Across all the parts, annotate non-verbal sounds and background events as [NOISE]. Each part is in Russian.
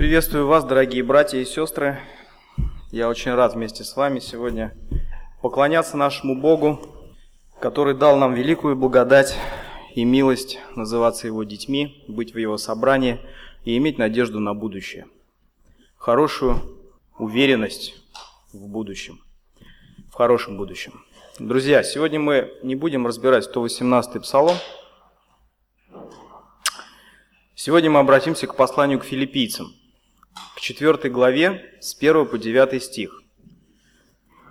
Приветствую вас, дорогие братья и сестры. Я очень рад вместе с вами сегодня поклоняться нашему Богу, который дал нам великую благодать и милость называться Его детьми, быть в Его собрании и иметь надежду на будущее. Хорошую уверенность в будущем, в хорошем будущем. Друзья, сегодня мы не будем разбирать 118-й псалом. Сегодня мы обратимся к посланию к филиппийцам, к 4 главе с 1 по 9 стих.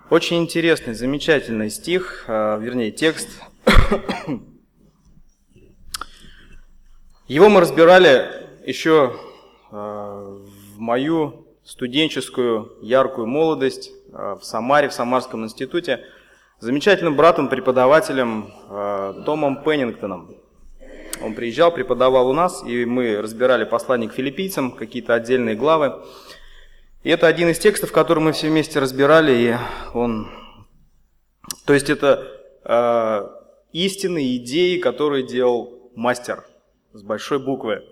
Очень интересный, замечательный стих, а, вернее текст. Его мы разбирали еще а, в мою студенческую яркую молодость а, в Самаре, в Самарском институте, замечательным братом-преподавателем Томом Пеннингтоном. Он приезжал, преподавал у нас, и мы разбирали послание к филиппийцам, какие-то отдельные главы. И это один из текстов, который мы все вместе разбирали, и он... То есть это э, истинные идеи, которые делал мастер с большой буквы.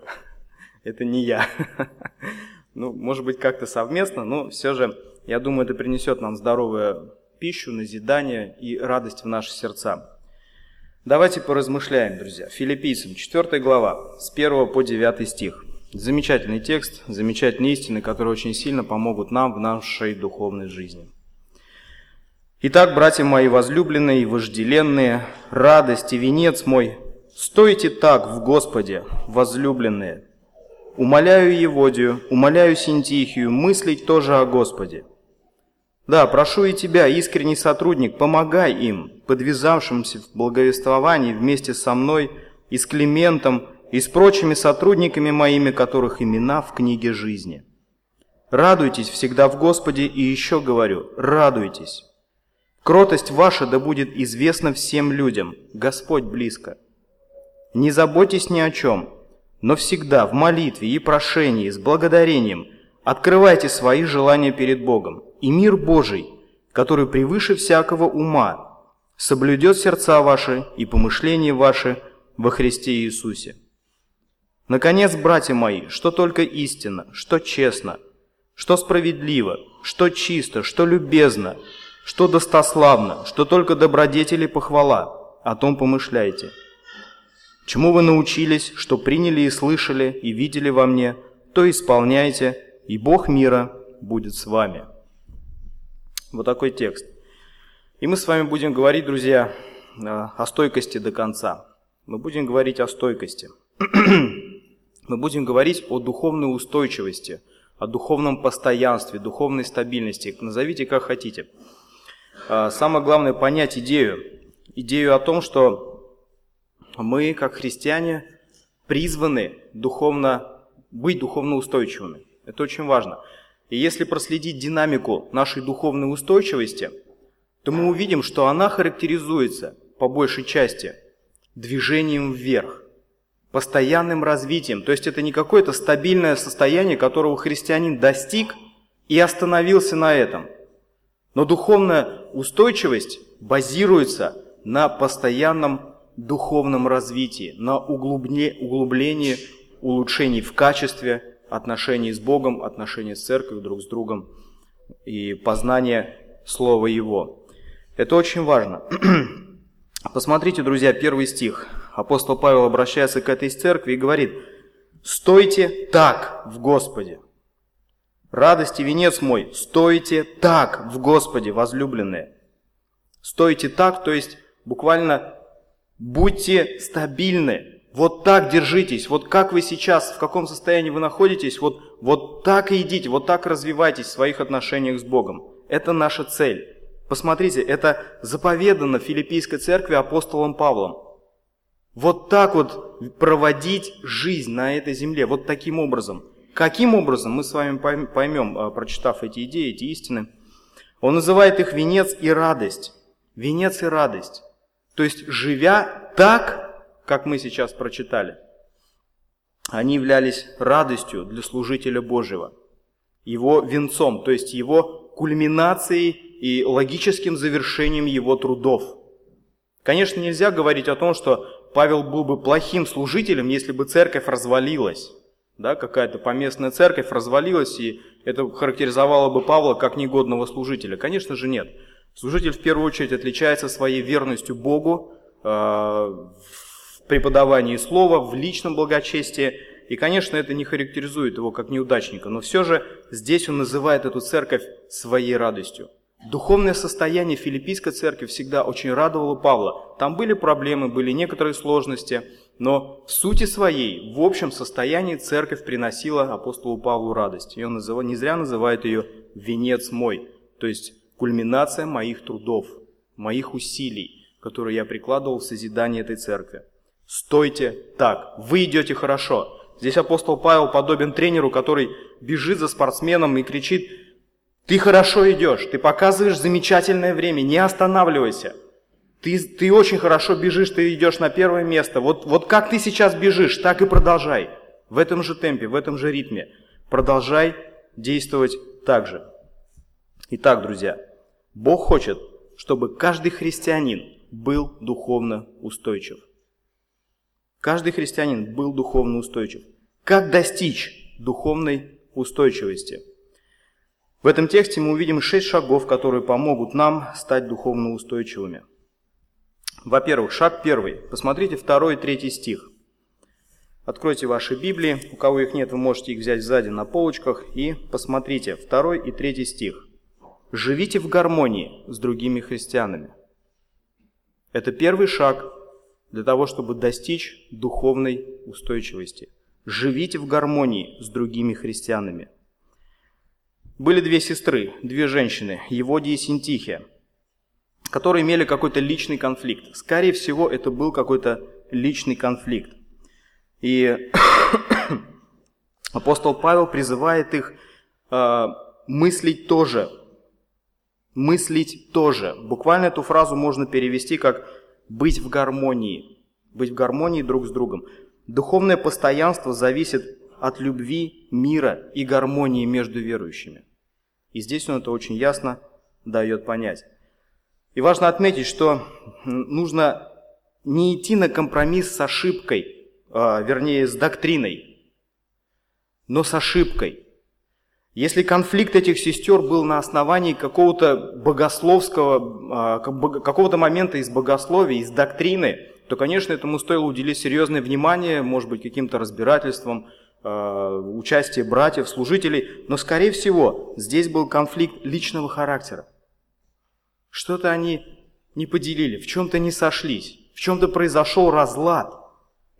Это не я. Ну, может быть, как-то совместно, но все же, я думаю, это принесет нам здоровую пищу, назидание и радость в наши сердца. Давайте поразмышляем, друзья. Филиппийцам, 4 глава, с 1 по 9 стих. Замечательный текст, замечательные истины, которые очень сильно помогут нам в нашей духовной жизни. Итак, братья мои возлюбленные и вожделенные, радость и венец мой, стойте так в Господе, возлюбленные. Умоляю Еводию, умоляю Синтихию, мыслить тоже о Господе – да, прошу и тебя, искренний сотрудник, помогай им, подвязавшимся в благовествовании вместе со мной и с Климентом, и с прочими сотрудниками моими, которых имена в книге жизни. Радуйтесь всегда в Господе, и еще говорю, радуйтесь. Кротость ваша да будет известна всем людям, Господь близко. Не заботьтесь ни о чем, но всегда в молитве и прошении с благодарением открывайте свои желания перед Богом и мир Божий, который превыше всякого ума, соблюдет сердца ваши и помышления ваши во Христе Иисусе. Наконец, братья мои, что только истинно, что честно, что справедливо, что чисто, что любезно, что достославно, что только добродетели похвала, о том помышляйте. Чему вы научились, что приняли и слышали, и видели во мне, то исполняйте, и Бог мира будет с вами. Вот такой текст. И мы с вами будем говорить, друзья, э, о стойкости до конца. Мы будем говорить о стойкости. [CLEARS THROAT] Мы будем говорить о духовной устойчивости, о духовном постоянстве, духовной стабильности. Назовите как хотите. Э, самое главное понять идею. Идею о том, что мы, как христиане, призваны духовно, быть духовно устойчивыми. Это очень важно. И если проследить динамику нашей духовной устойчивости, то мы увидим, что она характеризуется по большей части движением вверх, постоянным развитием. То есть это не какое-то стабильное состояние, которого христианин достиг и остановился на этом. Но духовная устойчивость базируется на постоянном духовном развитии, на углублении, улучшении в качестве, отношений с Богом, отношений с церковью друг с другом и познание Слова Его. Это очень важно. [CLEARS THROAT] Посмотрите, друзья, первый стих. Апостол Павел обращается к этой церкви и говорит, «Стойте так в Господе». Радость и венец мой, стойте так в Господе, возлюбленные. Стойте так, то есть буквально будьте стабильны, вот так держитесь, вот как вы сейчас, в каком состоянии вы находитесь, вот, вот так и идите, вот так развивайтесь в своих отношениях с Богом. Это наша цель. Посмотрите, это заповедано филиппийской церкви апостолом Павлом. Вот так вот проводить жизнь на этой земле, вот таким образом. Каким образом, мы с вами поймем, а, прочитав эти идеи, эти истины. Он называет их венец и радость. Венец и радость. То есть, живя так, как мы сейчас прочитали. Они являлись радостью для служителя Божьего, его венцом, то есть его кульминацией и логическим завершением его трудов. Конечно, нельзя говорить о том, что Павел был бы плохим служителем, если бы церковь развалилась. да, какая-то поместная церковь развалилась, и это характеризовало бы Павла как негодного служителя. Конечно же нет. Служитель в первую очередь отличается своей верностью Богу э, преподавании слова, в личном благочестии. И, конечно, это не характеризует его как неудачника, но все же здесь он называет эту церковь своей радостью. Духовное состояние филиппийской церкви всегда очень радовало Павла. Там были проблемы, были некоторые сложности, но в сути своей, в общем состоянии церковь приносила апостолу Павлу радость. И он называл, не зря называет ее «венец мой», то есть кульминация моих трудов, моих усилий, которые я прикладывал в созидание этой церкви. Стойте так, вы идете хорошо. Здесь апостол Павел подобен тренеру, который бежит за спортсменом и кричит ты хорошо идешь, ты показываешь замечательное время, не останавливайся. Ты, ты очень хорошо бежишь, ты идешь на первое место. Вот, вот как ты сейчас бежишь, так и продолжай. В этом же темпе, в этом же ритме. Продолжай действовать так же. Итак, друзья, Бог хочет, чтобы каждый христианин был духовно устойчив. Каждый христианин был духовно устойчив. Как достичь духовной устойчивости? В этом тексте мы увидим шесть шагов, которые помогут нам стать духовно устойчивыми. Во-первых, шаг первый. Посмотрите второй и третий стих. Откройте ваши Библии. У кого их нет, вы можете их взять сзади на полочках. И посмотрите второй и третий стих. «Живите в гармонии с другими христианами». Это первый шаг для того, чтобы достичь духовной устойчивости. Живите в гармонии с другими христианами – были две сестры, две женщины, Еводия и Синтихия, которые имели какой-то личный конфликт. Скорее всего, это был какой-то личный конфликт. И [COUGHS] апостол Павел призывает их э, мыслить тоже. Мыслить тоже. Буквально эту фразу можно перевести как «быть в гармонии». Быть в гармонии друг с другом. Духовное постоянство зависит от любви, мира и гармонии между верующими. И здесь он это очень ясно дает понять. И важно отметить, что нужно не идти на компромисс с ошибкой, а, вернее, с доктриной, но с ошибкой. Если конфликт этих сестер был на основании какого-то богословского, а, какого-то момента из богословия, из доктрины, то, конечно, этому стоило уделить серьезное внимание, может быть, каким-то разбирательством, Э, участие братьев, служителей, но, скорее всего, здесь был конфликт личного характера. Что-то они не поделили, в чем-то не сошлись, в чем-то произошел разлад.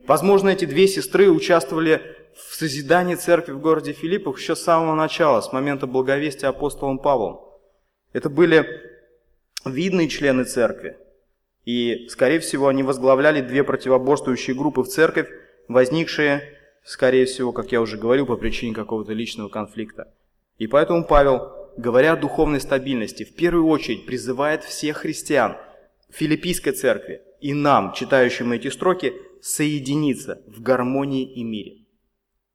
Возможно, эти две сестры участвовали в созидании церкви в городе Филиппах еще с самого начала, с момента благовестия апостолом Павлом. Это были видные члены церкви. И, скорее всего, они возглавляли две противоборствующие группы в церковь, возникшие скорее всего, как я уже говорил, по причине какого-то личного конфликта. И поэтому Павел, говоря о духовной стабильности, в первую очередь призывает всех христиан Филиппийской церкви и нам, читающим эти строки, соединиться в гармонии и мире.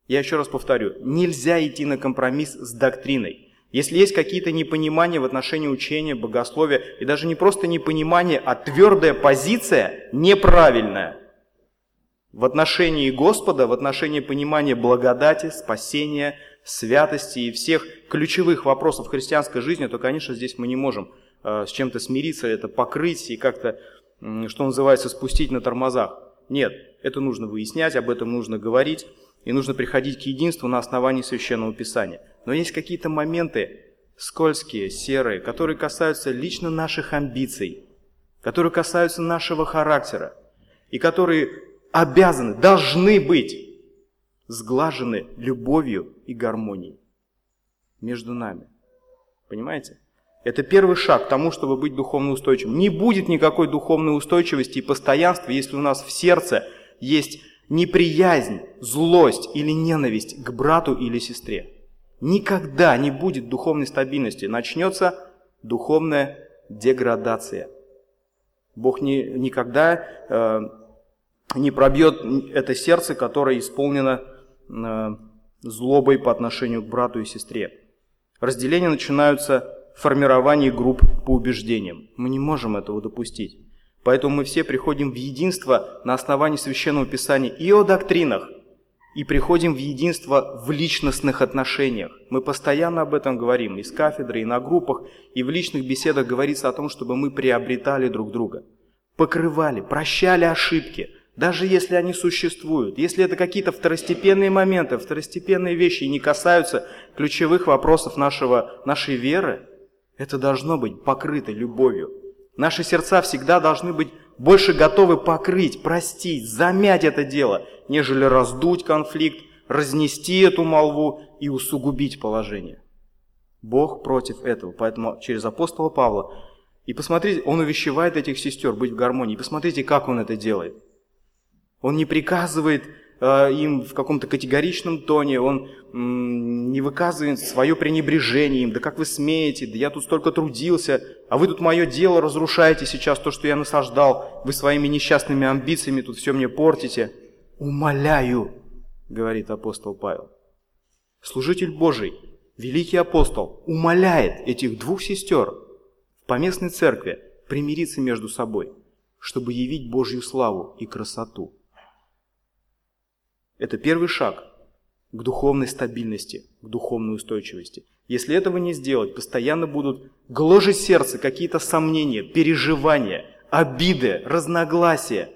Я еще раз повторю, нельзя идти на компромисс с доктриной. Если есть какие-то непонимания в отношении учения, богословия, и даже не просто непонимание, а твердая позиция неправильная – в отношении Господа, в отношении понимания благодати, спасения, святости и всех ключевых вопросов христианской жизни, то, конечно, здесь мы не можем э, с чем-то смириться, это покрыть и как-то, что называется, спустить на тормозах. Нет, это нужно выяснять, об этом нужно говорить, и нужно приходить к единству на основании Священного Писания. Но есть какие-то моменты скользкие, серые, которые касаются лично наших амбиций, которые касаются нашего характера, и которые обязаны, должны быть сглажены любовью и гармонией между нами. Понимаете? Это первый шаг к тому, чтобы быть духовно устойчивым. Не будет никакой духовной устойчивости и постоянства, если у нас в сердце есть неприязнь, злость или ненависть к брату или сестре. Никогда не будет духовной стабильности. Начнется духовная деградация. Бог не, никогда э, не пробьет это сердце, которое исполнено э, злобой по отношению к брату и сестре. Разделения начинаются в формировании групп по убеждениям. Мы не можем этого допустить. Поэтому мы все приходим в единство на основании Священного Писания и о доктринах, и приходим в единство в личностных отношениях. Мы постоянно об этом говорим, и с кафедры, и на группах, и в личных беседах говорится о том, чтобы мы приобретали друг друга, покрывали, прощали ошибки, даже если они существуют, если это какие-то второстепенные моменты, второстепенные вещи и не касаются ключевых вопросов нашего, нашей веры, это должно быть покрыто любовью. Наши сердца всегда должны быть больше готовы покрыть, простить, замять это дело, нежели раздуть конфликт, разнести эту молву и усугубить положение. Бог против этого. Поэтому через апостола Павла. И посмотрите, он увещевает этих сестер быть в гармонии. Посмотрите, как он это делает. Он не приказывает им в каком-то категоричном тоне, он не выказывает свое пренебрежение им. Да как вы смеете, да я тут столько трудился, а вы тут мое дело разрушаете сейчас, то, что я насаждал. Вы своими несчастными амбициями тут все мне портите. Умоляю, говорит апостол Павел. Служитель Божий, великий апостол, умоляет этих двух сестер в поместной церкви примириться между собой, чтобы явить Божью славу и красоту. Это первый шаг к духовной стабильности, к духовной устойчивости. Если этого не сделать, постоянно будут гложить сердце какие-то сомнения, переживания, обиды, разногласия.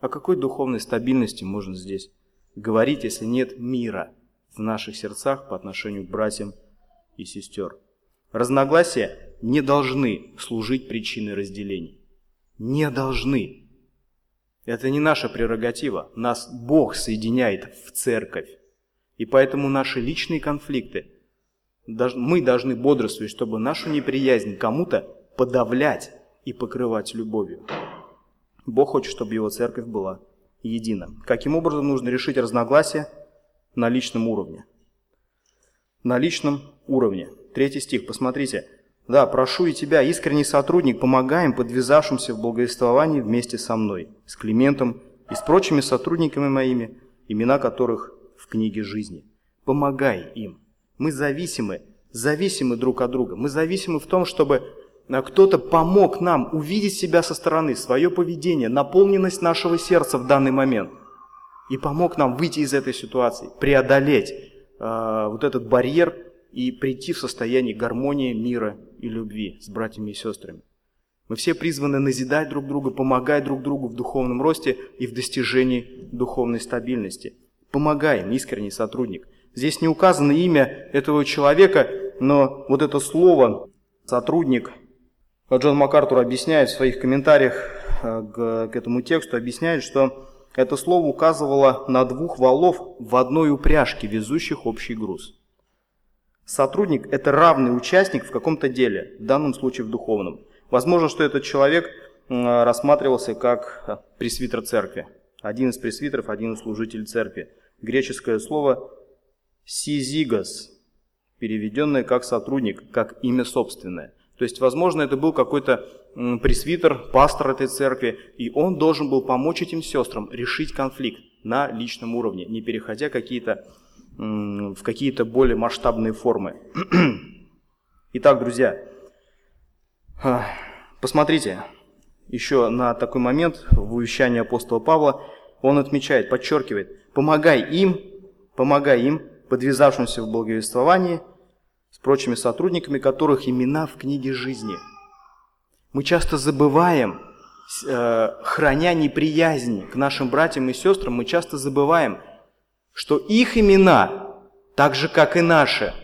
О какой духовной стабильности можно здесь говорить, если нет мира в наших сердцах по отношению к братьям и сестер? Разногласия не должны служить причиной разделений. Не должны. Это не наша прерогатива. Нас Бог соединяет в церковь. И поэтому наши личные конфликты, мы должны бодрствовать, чтобы нашу неприязнь кому-то подавлять и покрывать любовью. Бог хочет, чтобы его церковь была едина. Каким образом нужно решить разногласия? На личном уровне. На личном уровне. Третий стих, посмотрите. Да, прошу и тебя, искренний сотрудник, помогаем подвязавшимся в благовествовании вместе со мной, с Климентом и с прочими сотрудниками моими, имена которых в книге жизни. Помогай им. Мы зависимы, зависимы друг от друга. Мы зависимы в том, чтобы а, кто-то помог нам увидеть себя со стороны, свое поведение, наполненность нашего сердца в данный момент. И помог нам выйти из этой ситуации, преодолеть э, вот этот барьер и прийти в состояние гармонии, мира и любви с братьями и сестрами. Мы все призваны назидать друг друга, помогать друг другу в духовном росте и в достижении духовной стабильности. Помогаем, искренний сотрудник. Здесь не указано имя этого человека, но вот это слово «сотрудник» Джон МакАртур объясняет в своих комментариях э, к этому тексту, объясняет, что это слово указывало на двух валов в одной упряжке, везущих общий груз. Сотрудник – это равный участник в каком-то деле, в данном случае в духовном. Возможно, что этот человек рассматривался как э, пресвитер церкви. Один из пресвитеров, один из служителей церкви. Греческое слово «сизигос», переведенное как сотрудник, как имя собственное. То есть, возможно, это был какой-то пресвитер, пастор этой церкви, и он должен был помочь этим сестрам решить конфликт на личном уровне, не переходя какие-то в какие-то более масштабные формы. [CLEARS THROAT] Итак, друзья, посмотрите еще на такой момент в увещании апостола Павла. Он отмечает, подчеркивает, помогай им, помогай им, подвязавшимся в благовествовании, с прочими сотрудниками, которых имена в книге жизни. Мы часто забываем, э, храня неприязнь к нашим братьям и сестрам, мы часто забываем – что их имена, так же как и наши,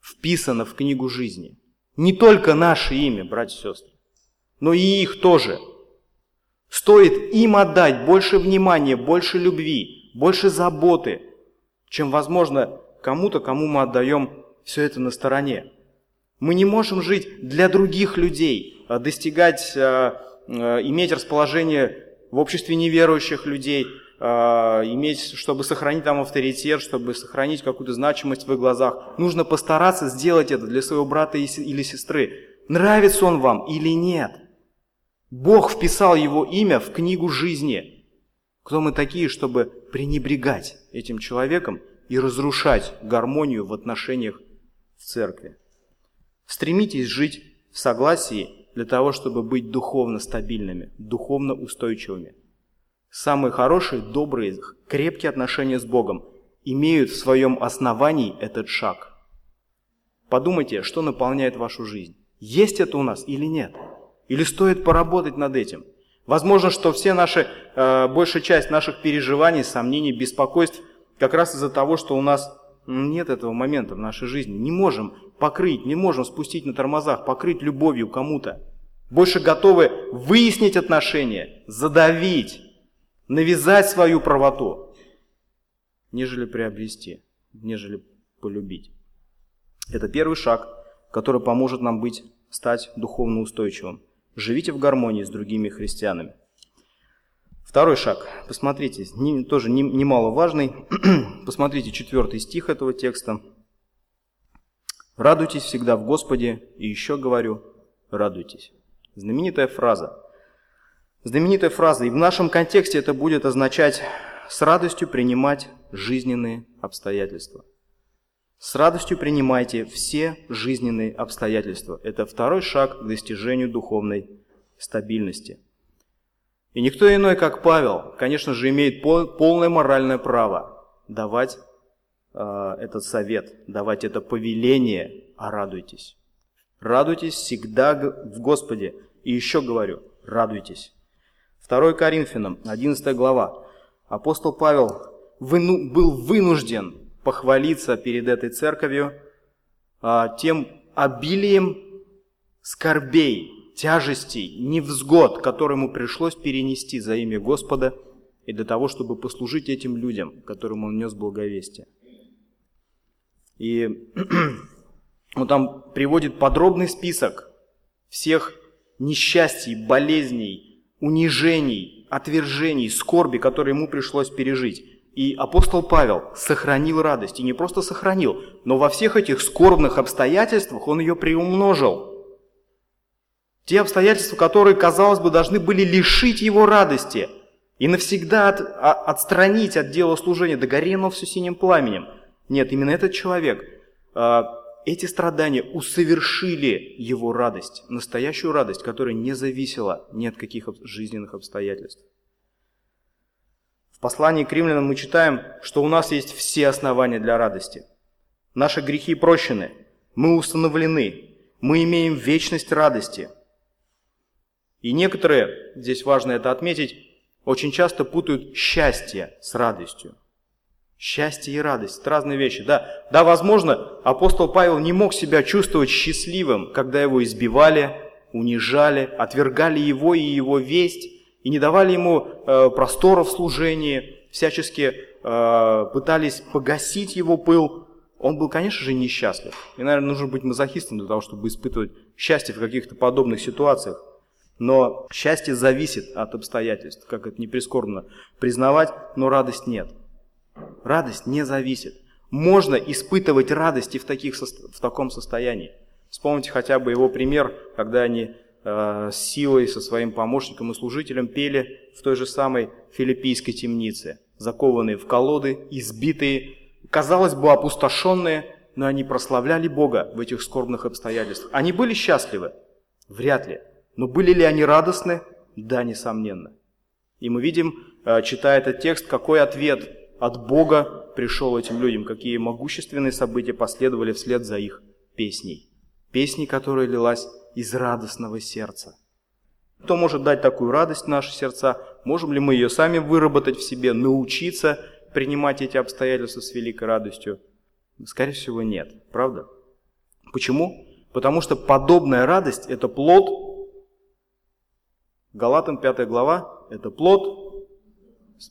вписаны в книгу жизни. Не только наше имя, братья и сестры, но и их тоже. Стоит им отдать больше внимания, больше любви, больше заботы, чем, возможно, кому-то, кому мы отдаем все это на стороне. Мы не можем жить для других людей, а достигать, а, а, иметь расположение в обществе неверующих людей, иметь, чтобы сохранить там авторитет, чтобы сохранить какую-то значимость в их глазах. Нужно постараться сделать это для своего брата или сестры. Нравится он вам или нет? Бог вписал его имя в книгу жизни. Кто мы такие, чтобы пренебрегать этим человеком и разрушать гармонию в отношениях в церкви? Стремитесь жить в согласии для того, чтобы быть духовно стабильными, духовно устойчивыми. Самые хорошие, добрые, крепкие отношения с Богом имеют в своем основании этот шаг. Подумайте, что наполняет вашу жизнь. Есть это у нас или нет? Или стоит поработать над этим? Возможно, что все наши, э, большая часть наших переживаний, сомнений, беспокойств как раз из-за того, что у нас нет этого момента в нашей жизни. Не можем покрыть, не можем спустить на тормозах, покрыть любовью кому-то. Больше готовы выяснить отношения, задавить, навязать свою правоту, нежели приобрести, нежели полюбить. Это первый шаг, который поможет нам быть, стать духовно устойчивым. Живите в гармонии с другими христианами. Второй шаг. Посмотрите, тоже немаловажный. [CLEARS THROAT] Посмотрите четвертый стих этого текста. «Радуйтесь всегда в Господе, и еще говорю, радуйтесь». Знаменитая фраза. Знаменитая фраза. И в нашем контексте это будет означать с радостью принимать жизненные обстоятельства. С радостью принимайте все жизненные обстоятельства. Это второй шаг к достижению духовной стабильности – и никто иной, как Павел, конечно же, имеет полное моральное право давать э, этот совет, давать это повеление, а радуйтесь. Радуйтесь всегда в Господе. И еще говорю, радуйтесь. 2 Коринфянам, 11 глава. Апостол Павел выну, был вынужден похвалиться перед этой церковью а, тем обилием скорбей, тяжестей, невзгод, которые ему пришлось перенести за имя Господа и для того, чтобы послужить этим людям, которым он нес благовестие. И [CLEARS THROAT] он там приводит подробный список всех несчастий, болезней, унижений, отвержений, скорби, которые ему пришлось пережить. И апостол Павел сохранил радость. И не просто сохранил, но во всех этих скорбных обстоятельствах он ее приумножил – те обстоятельства, которые, казалось бы, должны были лишить его радости и навсегда от, а, отстранить от дела служения, да гори оно все синим пламенем. Нет, именно этот человек, а, эти страдания усовершили его радость, настоящую радость, которая не зависела ни от каких жизненных обстоятельств. В послании к римлянам мы читаем, что у нас есть все основания для радости. Наши грехи прощены, мы установлены, мы имеем вечность радости – и некоторые, здесь важно это отметить, очень часто путают счастье с радостью. Счастье и радость – разные вещи. Да, да, возможно, апостол Павел не мог себя чувствовать счастливым, когда его избивали, унижали, отвергали его и его весть, и не давали ему э, простора в служении, всячески э, пытались погасить его пыл. Он был, конечно же, несчастлив. И, наверное, нужно быть мазохистом для того, чтобы испытывать счастье в каких-то подобных ситуациях. Но счастье зависит от обстоятельств, как это не прискорбно признавать, но радость нет. Радость не зависит. Можно испытывать радость и в, таких, в таком состоянии. Вспомните хотя бы его пример, когда они э, с силой со своим помощником и служителем пели в той же самой филиппийской темнице, закованные в колоды, избитые, казалось бы, опустошенные, но они прославляли Бога в этих скорбных обстоятельствах. Они были счастливы? Вряд ли. Но были ли они радостны? Да, несомненно. И мы видим, э, читая этот текст, какой ответ от Бога пришел этим людям, какие могущественные события последовали вслед за их песней. Песней, которая лилась из радостного сердца. Кто может дать такую радость в наши сердца? Можем ли мы ее сами выработать в себе, научиться принимать эти обстоятельства с великой радостью? Скорее всего, нет. Правда? Почему? Потому что подобная радость – это плод Галатам 5 глава – это плод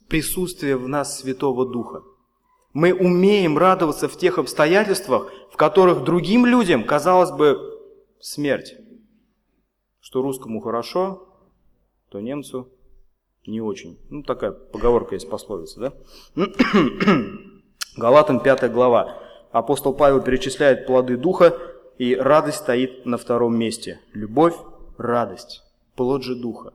присутствия в нас Святого Духа. Мы умеем радоваться в тех обстоятельствах, в которых другим людям, казалось бы, смерть. Что русскому хорошо, то немцу не очень. Ну, такая поговорка есть, пословица, да? [CLEARS THROAT] Галатам 5 глава. Апостол Павел перечисляет плоды Духа, и радость стоит на втором месте. Любовь, радость плод же Духа.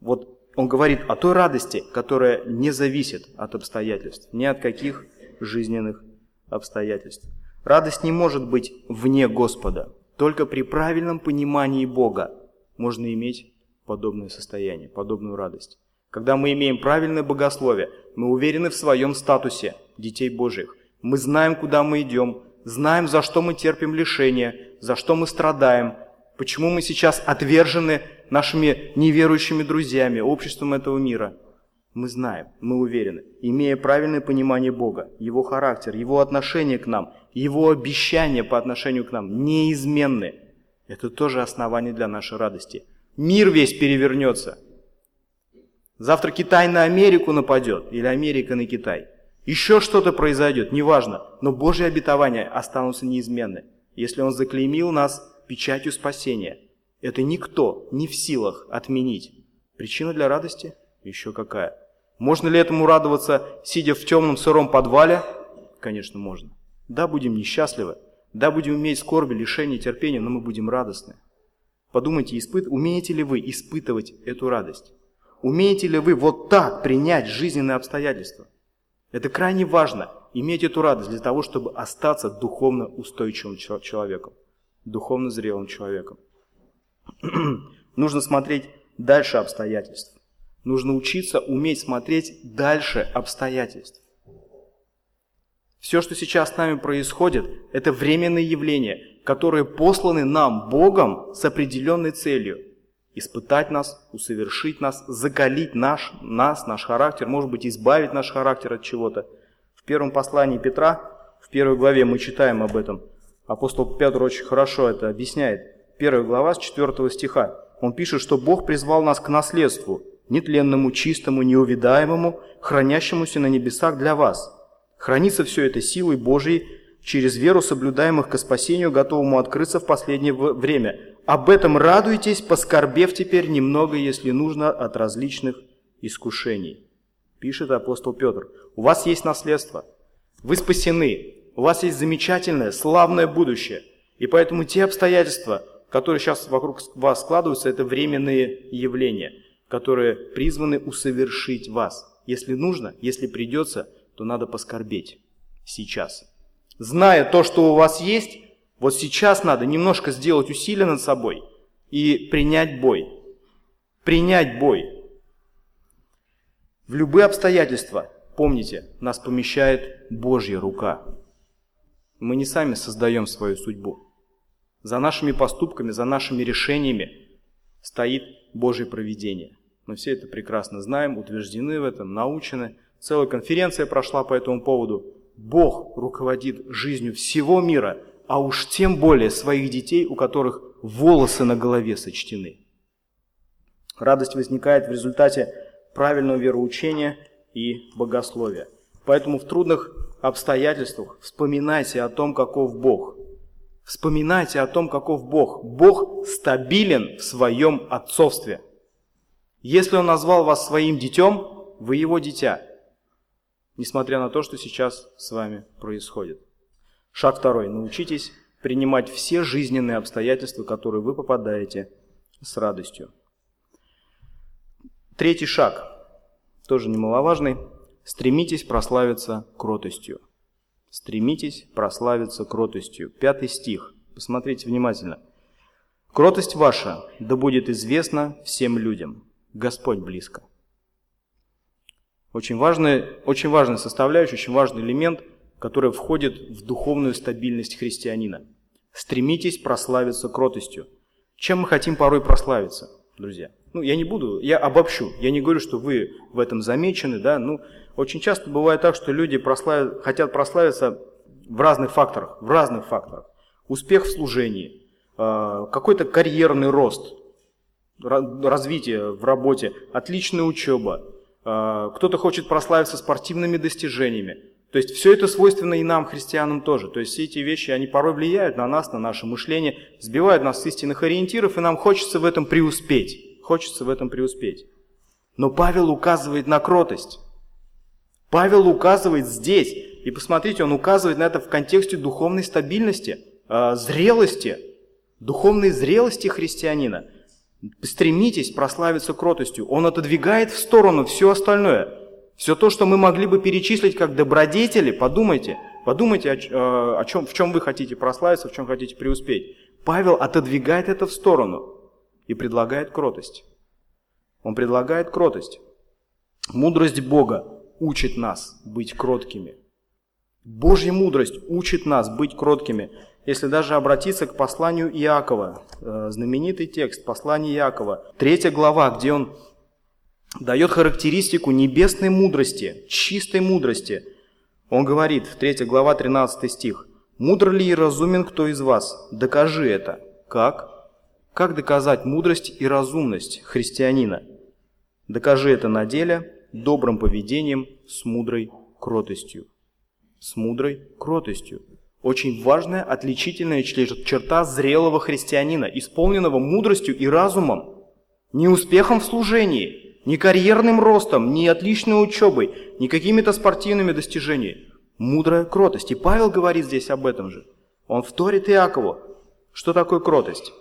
Вот он говорит о той радости, которая не зависит от обстоятельств, ни от каких жизненных обстоятельств. Радость не может быть вне Господа. Только при правильном понимании Бога можно иметь подобное состояние, подобную радость. Когда мы имеем правильное богословие, мы уверены в своем статусе, детей Божьих. Мы знаем, куда мы идем, знаем, за что мы терпим лишения, за что мы страдаем, почему мы сейчас отвержены нашими неверующими друзьями, обществом этого мира. Мы знаем, мы уверены, имея правильное понимание Бога, Его характер, Его отношение к нам, Его обещания по отношению к нам неизменны. Это тоже основание для нашей радости. Мир весь перевернется. Завтра Китай на Америку нападет или Америка на Китай. Еще что-то произойдет, неважно, но Божьи обетования останутся неизменны. Если Он заклеймил нас печатью спасения, это никто не в силах отменить. Причина для радости еще какая? Можно ли этому радоваться, сидя в темном сыром подвале? Конечно, можно. Да, будем несчастливы, да, будем иметь скорби, лишение, терпения, но мы будем радостны. Подумайте, испыт... умеете ли вы испытывать эту радость? Умеете ли вы вот так принять жизненные обстоятельства? Это крайне важно, иметь эту радость для того, чтобы остаться духовно устойчивым человеком, духовно зрелым человеком. [CLEARS THROAT] Нужно смотреть дальше обстоятельств. Нужно учиться уметь смотреть дальше обстоятельств. Все, что сейчас с нами происходит, это временные явления, которые посланы нам Богом с определенной целью. Испытать нас, усовершить нас, закалить наш, нас, наш характер, может быть, избавить наш характер от чего-то. В первом послании Петра, в первой главе мы читаем об этом. Апостол Петр очень хорошо это объясняет. Первая глава с 4 стиха. Он пишет, что Бог призвал нас к наследству, нетленному, чистому, неувидаемому, хранящемуся на небесах для вас. Хранится все это силой Божией, через веру соблюдаемых к спасению, готовому открыться в последнее время. Об этом радуйтесь, поскорбев теперь немного, если нужно, от различных искушений. Пишет апостол Петр. У вас есть наследство. Вы спасены. У вас есть замечательное, славное будущее. И поэтому те обстоятельства, которые сейчас вокруг вас складываются, это временные явления – которые призваны усовершить вас. Если нужно, если придется, то надо поскорбеть сейчас. Зная то, что у вас есть, вот сейчас надо немножко сделать усилия над собой и принять бой. Принять бой. В любые обстоятельства, помните, нас помещает Божья рука. Мы не сами создаем свою судьбу. За нашими поступками, за нашими решениями стоит Божье провидение. Мы все это прекрасно знаем, утверждены в этом, научены. Целая конференция прошла по этому поводу. Бог руководит жизнью всего мира, а уж тем более своих детей, у которых волосы на голове сочтены. Радость возникает в результате правильного вероучения и богословия. Поэтому в трудных обстоятельствах вспоминайте о том, каков Бог. Вспоминайте о том, каков Бог. Бог стабилен в своем отцовстве – если Он назвал вас своим детем, вы Его дитя, несмотря на то, что сейчас с вами происходит. Шаг второй. Научитесь принимать все жизненные обстоятельства, которые вы попадаете с радостью. Третий шаг, тоже немаловажный. Стремитесь прославиться кротостью. Стремитесь прославиться кротостью. Пятый стих. Посмотрите внимательно. Кротость ваша да будет известна всем людям. Господь близко. Очень важный, очень важная составляющая, очень важный элемент, который входит в духовную стабильность христианина. Стремитесь прославиться кротостью. Чем мы хотим порой прославиться, друзья? Ну, я не буду, я обобщу. Я не говорю, что вы в этом замечены, да, ну, очень часто бывает так, что люди прослав... хотят прославиться в разных факторах, в разных факторах. Успех в служении, а, какой-то карьерный рост, развитие в работе, отличная учеба, а, кто-то хочет прославиться спортивными достижениями. То есть все это свойственно и нам, христианам тоже. То есть все эти вещи, они порой влияют на нас, на наше мышление, сбивают нас с истинных ориентиров, и нам хочется в этом преуспеть. Хочется в этом преуспеть. Но Павел указывает на кротость. Павел указывает здесь, и посмотрите, он указывает на это в контексте духовной стабильности, а, зрелости, духовной зрелости христианина – Стремитесь прославиться кротостью. Он отодвигает в сторону все остальное. Все то, что мы могли бы перечислить как добродетели, подумайте, подумайте, о, э, о чем, в чем вы хотите прославиться, в чем хотите преуспеть. Павел отодвигает это в сторону и предлагает кротость. Он предлагает кротость. Мудрость Бога учит нас быть кроткими. Божья мудрость учит нас быть кроткими. Если даже обратиться к посланию Иакова, э, знаменитый текст послания Иакова, третья глава, где он дает характеристику небесной мудрости, чистой мудрости. Он говорит, 3 глава, 13 стих, «Мудр ли и разумен кто из вас? Докажи это». Как? Как доказать мудрость и разумность христианина? Докажи это на деле, добрым поведением, с мудрой кротостью. С мудрой кротостью. Очень важная отличительная черта зрелого христианина, исполненного мудростью и разумом, не успехом в служении, не карьерным ростом, не отличной учебой, не какими-то спортивными достижениями. Мудрая кротость. И Павел говорит здесь об этом же. Он вторит Иакову. Что такое кротость?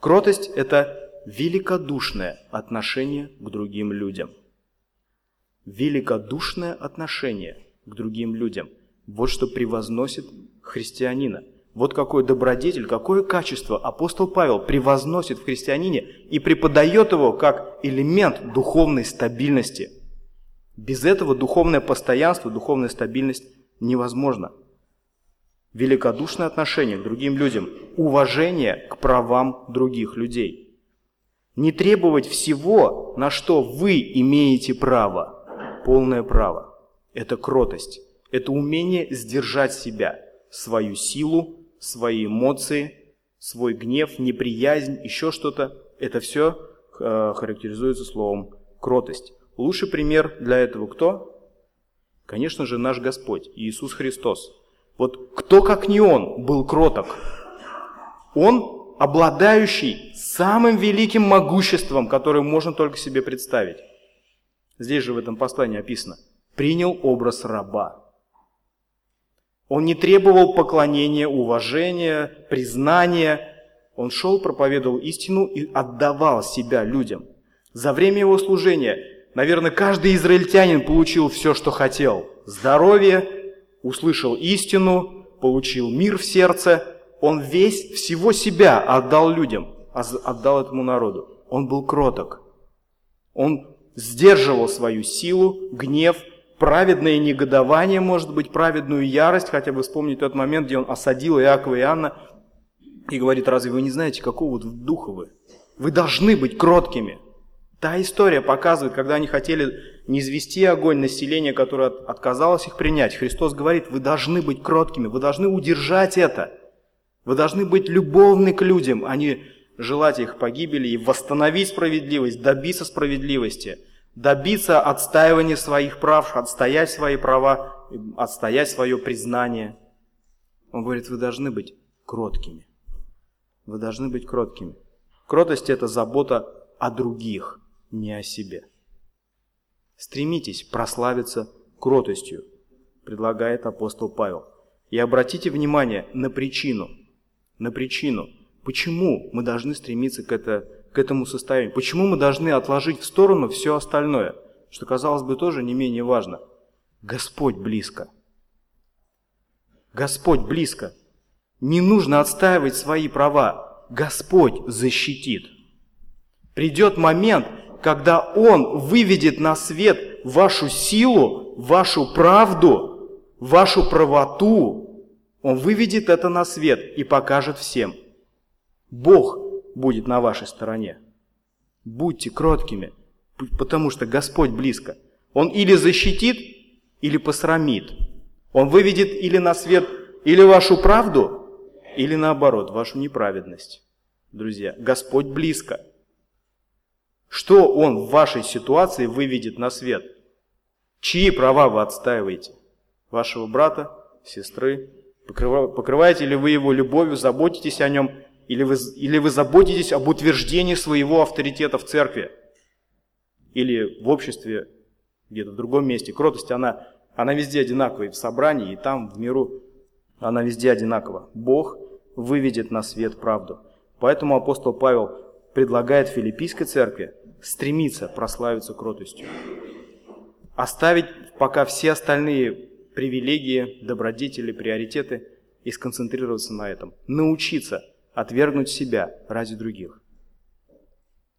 Кротость – это великодушное отношение к другим людям. Великодушное отношение к другим людям. Вот что превозносит христианина. Вот какой добродетель, какое качество апостол Павел превозносит в христианине и преподает его как элемент духовной стабильности. Без этого духовное постоянство, духовная стабильность невозможна. Великодушное отношение к другим людям, уважение к правам других людей. Не требовать всего, на что вы имеете право, полное право. Это кротость, это умение сдержать себя, свою силу, свои эмоции, свой гнев, неприязнь, еще что-то. Это все э, характеризуется словом кротость. Лучший пример для этого кто? Конечно же, наш Господь, Иисус Христос. Вот кто, как не Он, был кроток? Он, обладающий самым великим могуществом, которое можно только себе представить. Здесь же в этом послании описано. Принял образ раба. Он не требовал поклонения, уважения, признания. Он шел, проповедовал истину и отдавал себя людям. За время его служения, наверное, каждый израильтянин получил все, что хотел. Здоровье, услышал истину, получил мир в сердце. Он весь, всего себя отдал людям, отдал этому народу. Он был кроток. Он сдерживал свою силу, гнев, праведное негодование, может быть, праведную ярость, хотя бы вспомнить тот момент, где он осадил Иакова и Иоанна и говорит, разве вы не знаете, какого духа вы? Вы должны быть кроткими. Та история показывает, когда они хотели не извести огонь населения, которое отказалось их принять. Христос говорит, вы должны быть кроткими, вы должны удержать это. Вы должны быть любовны к людям, а не желать их погибели и восстановить справедливость, добиться справедливости – добиться отстаивания своих прав, отстоять свои права, отстоять свое признание. Он говорит, вы должны быть кроткими. Вы должны быть кроткими. Кротость – это забота о других, не о себе. Стремитесь прославиться кротостью, предлагает апостол Павел. И обратите внимание на причину, на причину, почему мы должны стремиться к, это, к этому состоянию. Почему мы должны отложить в сторону все остальное, что, казалось бы, тоже не менее важно? Господь близко. Господь близко. Не нужно отстаивать свои права. Господь защитит. Придет момент, когда Он выведет на свет вашу силу, вашу правду, вашу правоту. Он выведет это на свет и покажет всем. Бог будет на вашей стороне. Будьте кроткими, потому что Господь близко. Он или защитит, или посрамит. Он выведет или на свет, или вашу правду, или наоборот, вашу неправедность. Друзья, Господь близко. Что Он в вашей ситуации выведет на свет? Чьи права вы отстаиваете? Вашего брата, сестры? Покрываете ли вы его любовью, заботитесь о нем или вы, или вы заботитесь об утверждении своего авторитета в церкви? Или в обществе, где-то в другом месте? Кротость, она, она везде одинаковая, и в собрании, и там, в миру. Она везде одинакова. Бог выведет на свет правду. Поэтому апостол Павел предлагает филиппийской церкви стремиться прославиться кротостью. Оставить пока все остальные привилегии, добродетели, приоритеты и сконцентрироваться на этом. Научиться отвергнуть себя ради других.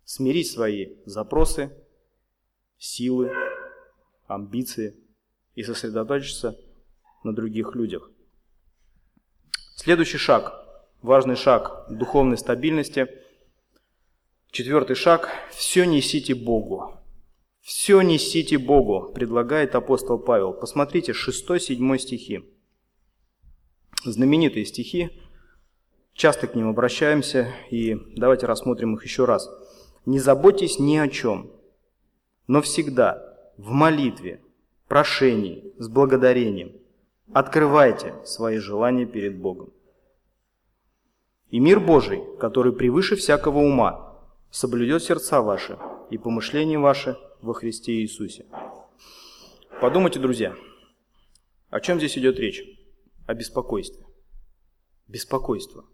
Смирить свои запросы, силы, амбиции и сосредоточиться на других людях. Следующий шаг, важный шаг духовной стабильности. Четвертый шаг – все несите Богу. Все несите Богу, предлагает апостол Павел. Посмотрите, 6-7 стихи. Знаменитые стихи, часто к ним обращаемся, и давайте рассмотрим их еще раз. «Не заботьтесь ни о чем, но всегда в молитве, прошении, с благодарением открывайте свои желания перед Богом. И мир Божий, который превыше всякого ума, соблюдет сердца ваши и помышления ваши во Христе Иисусе. Подумайте, друзья, о чем здесь идет речь? О беспокойстве. Беспокойство.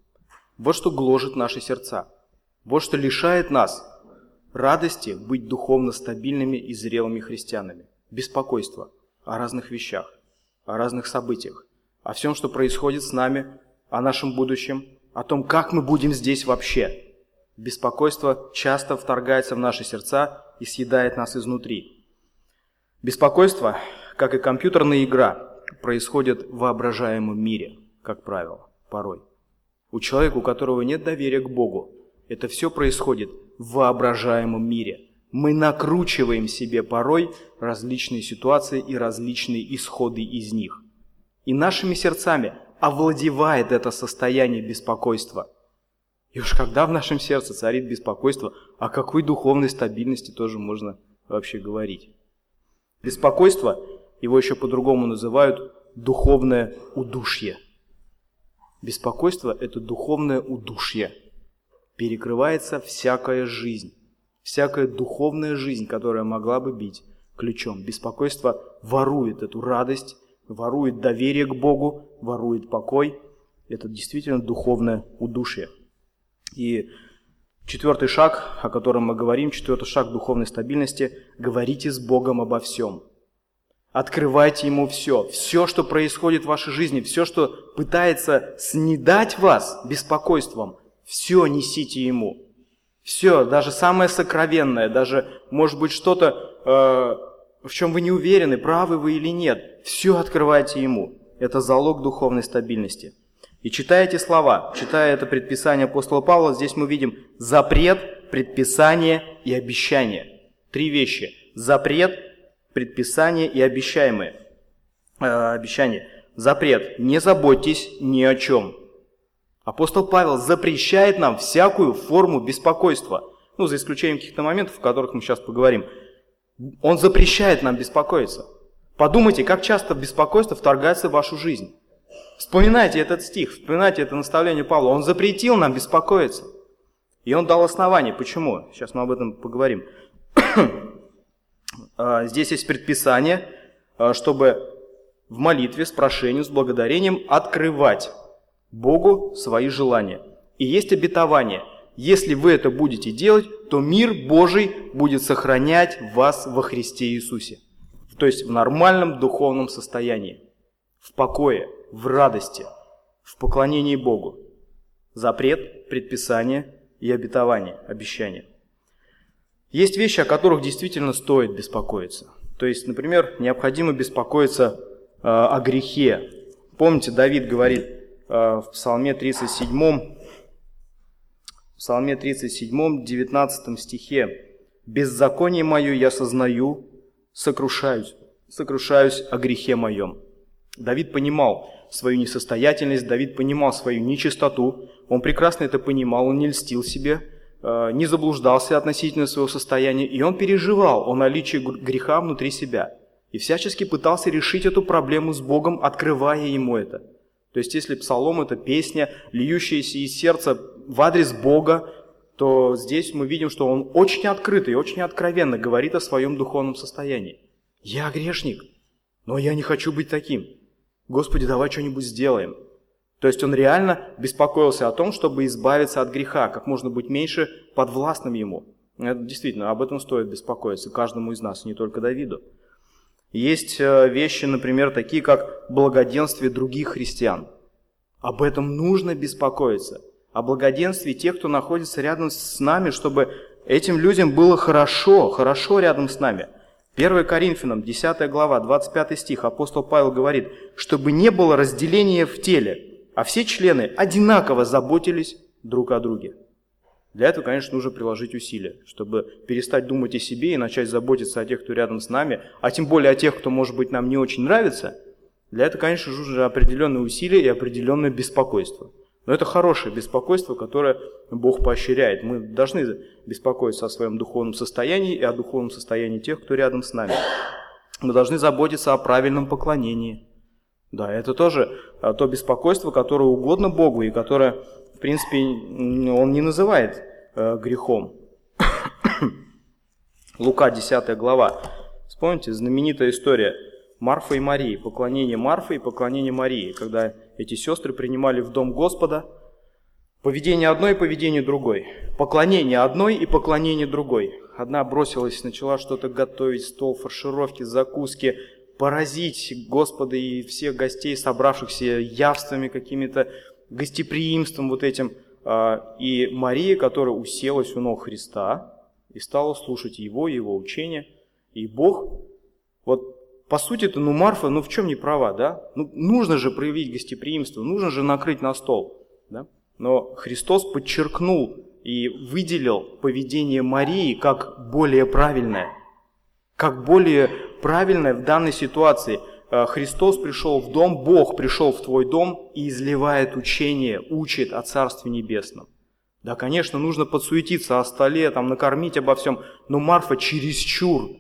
Вот что гложет наши сердца. Вот что лишает нас радости быть духовно стабильными и зрелыми христианами. Беспокойство о разных вещах, о разных событиях, о всем, что происходит с нами, о нашем будущем, о том, как мы будем здесь вообще. Беспокойство часто вторгается в наши сердца и съедает нас изнутри. Беспокойство, как и компьютерная игра, происходит в воображаемом мире, как правило, порой. У человека, у которого нет доверия к Богу, это все происходит в воображаемом мире. Мы накручиваем себе порой различные ситуации и различные исходы из них. И нашими сердцами овладевает это состояние беспокойства. И уж когда в нашем сердце царит беспокойство, о какой духовной стабильности тоже можно вообще говорить? Беспокойство, его еще по-другому называют духовное удушье. Беспокойство – это духовное удушье – перекрывается всякая жизнь, всякая духовная жизнь, которая могла бы бить ключом. Беспокойство ворует эту радость, ворует доверие к Богу, ворует покой. Это действительно духовное удушье. И четвертый шаг, о котором мы говорим, четвертый шаг духовной стабильности – говорите с Богом обо всем. Открывайте Ему все. Все, что происходит в вашей жизни, все, что пытается снедать вас беспокойством, все несите Ему. Все, даже самое сокровенное, даже, может быть, что-то, э, в чем вы не уверены, правы вы или нет, все открывайте Ему. Это залог духовной стабильности. И читая эти слова, читая это предписание апостола Павла, здесь мы видим запрет, предписание и обещание. Три вещи. Запрет, предписание и обещаемые. Э, обещание. Запрет. Не заботьтесь ни о чем. Апостол Павел запрещает нам всякую форму беспокойства. Ну, за исключением каких-то моментов, о которых мы сейчас поговорим. Он запрещает нам беспокоиться. Подумайте, как часто беспокойство вторгается в вашу жизнь. Вспоминайте этот стих, вспоминайте это наставление Павла. Он запретил нам беспокоиться. И он дал основание. Почему? Сейчас мы об этом поговорим. [CLEARS THROAT] А, здесь есть предписание, а, чтобы в молитве с прошением, с благодарением открывать Богу свои желания. И есть обетование. Если вы это будете делать, то мир Божий будет сохранять вас во Христе Иисусе. То есть в нормальном духовном состоянии, в покое, в радости, в поклонении Богу. Запрет, предписание и обетование, обещание. Есть вещи, о которых действительно стоит беспокоиться. То есть, например, необходимо беспокоиться э, о грехе. Помните, Давид говорит, Э, в Псалме 37, в Псалме 37, 19 стихе. «Беззаконие мое я сознаю, сокрушаюсь, сокрушаюсь о грехе моем». Давид понимал свою несостоятельность, Давид понимал свою нечистоту, он прекрасно это понимал, он не льстил себе, не заблуждался относительно своего состояния, и он переживал о наличии греха внутри себя. И всячески пытался решить эту проблему с Богом, открывая ему это – то есть если псалом – это песня, льющаяся из сердца в адрес Бога, то здесь мы видим, что он очень открыто и очень откровенно говорит о своем духовном состоянии. «Я грешник, но я не хочу быть таким. Господи, давай что-нибудь сделаем». То есть он реально беспокоился о том, чтобы избавиться от греха, как можно быть меньше подвластным ему. Это действительно, об этом стоит беспокоиться каждому из нас, не только Давиду. Есть э, вещи, например, такие как благоденствие других христиан. Об этом нужно беспокоиться. О благоденствии тех, кто находится рядом с нами, чтобы этим людям было хорошо, хорошо рядом с нами. 1 Коринфянам, 10 глава, 25 стих, апостол Павел говорит, чтобы не было разделения в теле, а все члены одинаково заботились друг о друге. Для этого, конечно, нужно приложить усилия, чтобы перестать думать о себе и начать заботиться о тех, кто рядом с нами, а тем более о тех, кто, может быть, нам не очень нравится. Для этого, конечно, нужно определенные усилия и определенное беспокойство. Но это хорошее беспокойство, которое Бог поощряет. Мы должны беспокоиться о своем духовном состоянии и о духовном состоянии тех, кто рядом с нами. Мы должны заботиться о правильном поклонении. Да, это тоже а, то беспокойство, которое угодно Богу и которое в принципе, он не называет э, грехом. [COUGHS] Лука, 10 глава. Вспомните, знаменитая история Марфа и Марии, поклонение Марфы и поклонение Марии, когда эти сестры принимали в дом Господа поведение одной и поведение другой, поклонение одной и поклонение другой. Одна бросилась, начала что-то готовить, стол, фаршировки, закуски, поразить Господа и всех гостей, собравшихся явствами какими-то, гостеприимством вот этим. А, и Мария, которая уселась у ног Христа и стала слушать его, его учения. И Бог, вот по сути-то, ну Марфа, ну в чем не права, да? Ну, нужно же проявить гостеприимство, нужно же накрыть на стол, да? Но Христос подчеркнул и выделил поведение Марии как более правильное, как более правильное в данной ситуации – Э, Христос пришел в дом, Бог пришел в твой дом и изливает учение, учит о Царстве Небесном. Да, конечно, нужно подсуетиться о столе, там, накормить обо всем, но Марфа чересчур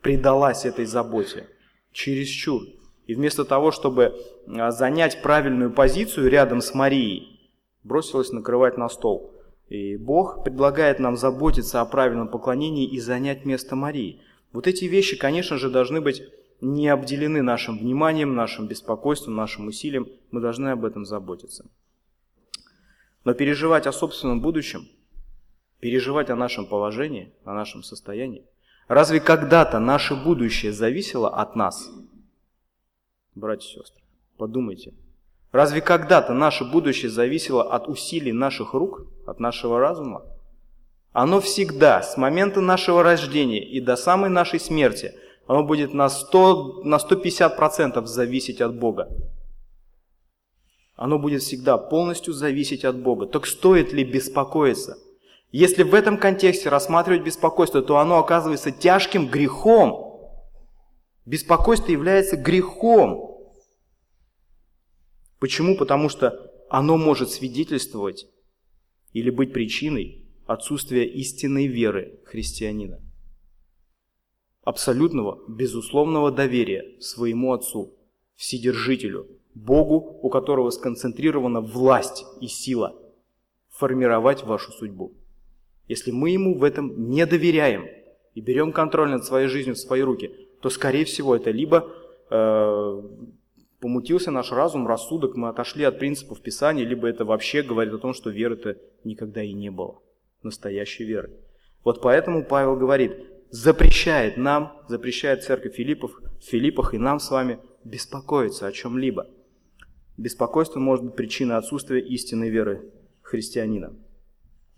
предалась этой заботе. Чересчур. И вместо того, чтобы э, занять правильную позицию рядом с Марией, бросилась накрывать на стол. И Бог предлагает нам заботиться о правильном поклонении и занять место Марии. Вот эти вещи, конечно же, должны быть не обделены нашим вниманием, нашим беспокойством, нашим усилием. Мы должны об этом заботиться. Но переживать о собственном будущем, переживать о нашем положении, о нашем состоянии, разве когда-то наше будущее зависело от нас? Братья и сестры, подумайте. Разве когда-то наше будущее зависело от усилий наших рук, от нашего разума? Оно всегда, с момента нашего рождения и до самой нашей смерти – оно будет на, 100, на 150% зависеть от Бога. Оно будет всегда полностью зависеть от Бога. Так стоит ли беспокоиться? Если в этом контексте рассматривать беспокойство, то оно оказывается тяжким грехом. Беспокойство является грехом. Почему? Потому что оно может свидетельствовать или быть причиной отсутствия истинной веры христианина абсолютного, безусловного доверия своему Отцу, Вседержителю, Богу, у которого сконцентрирована власть и сила формировать вашу судьбу. Если мы Ему в этом не доверяем и берем контроль над своей жизнью в свои руки, то, скорее всего, это либо э, помутился наш разум, рассудок, мы отошли от принципов Писания, либо это вообще говорит о том, что веры-то никогда и не было, настоящей веры. Вот поэтому Павел говорит, запрещает нам, запрещает церковь Филиппов, Филиппах и нам с вами беспокоиться о чем-либо. Беспокойство может быть причиной отсутствия истинной веры христианина.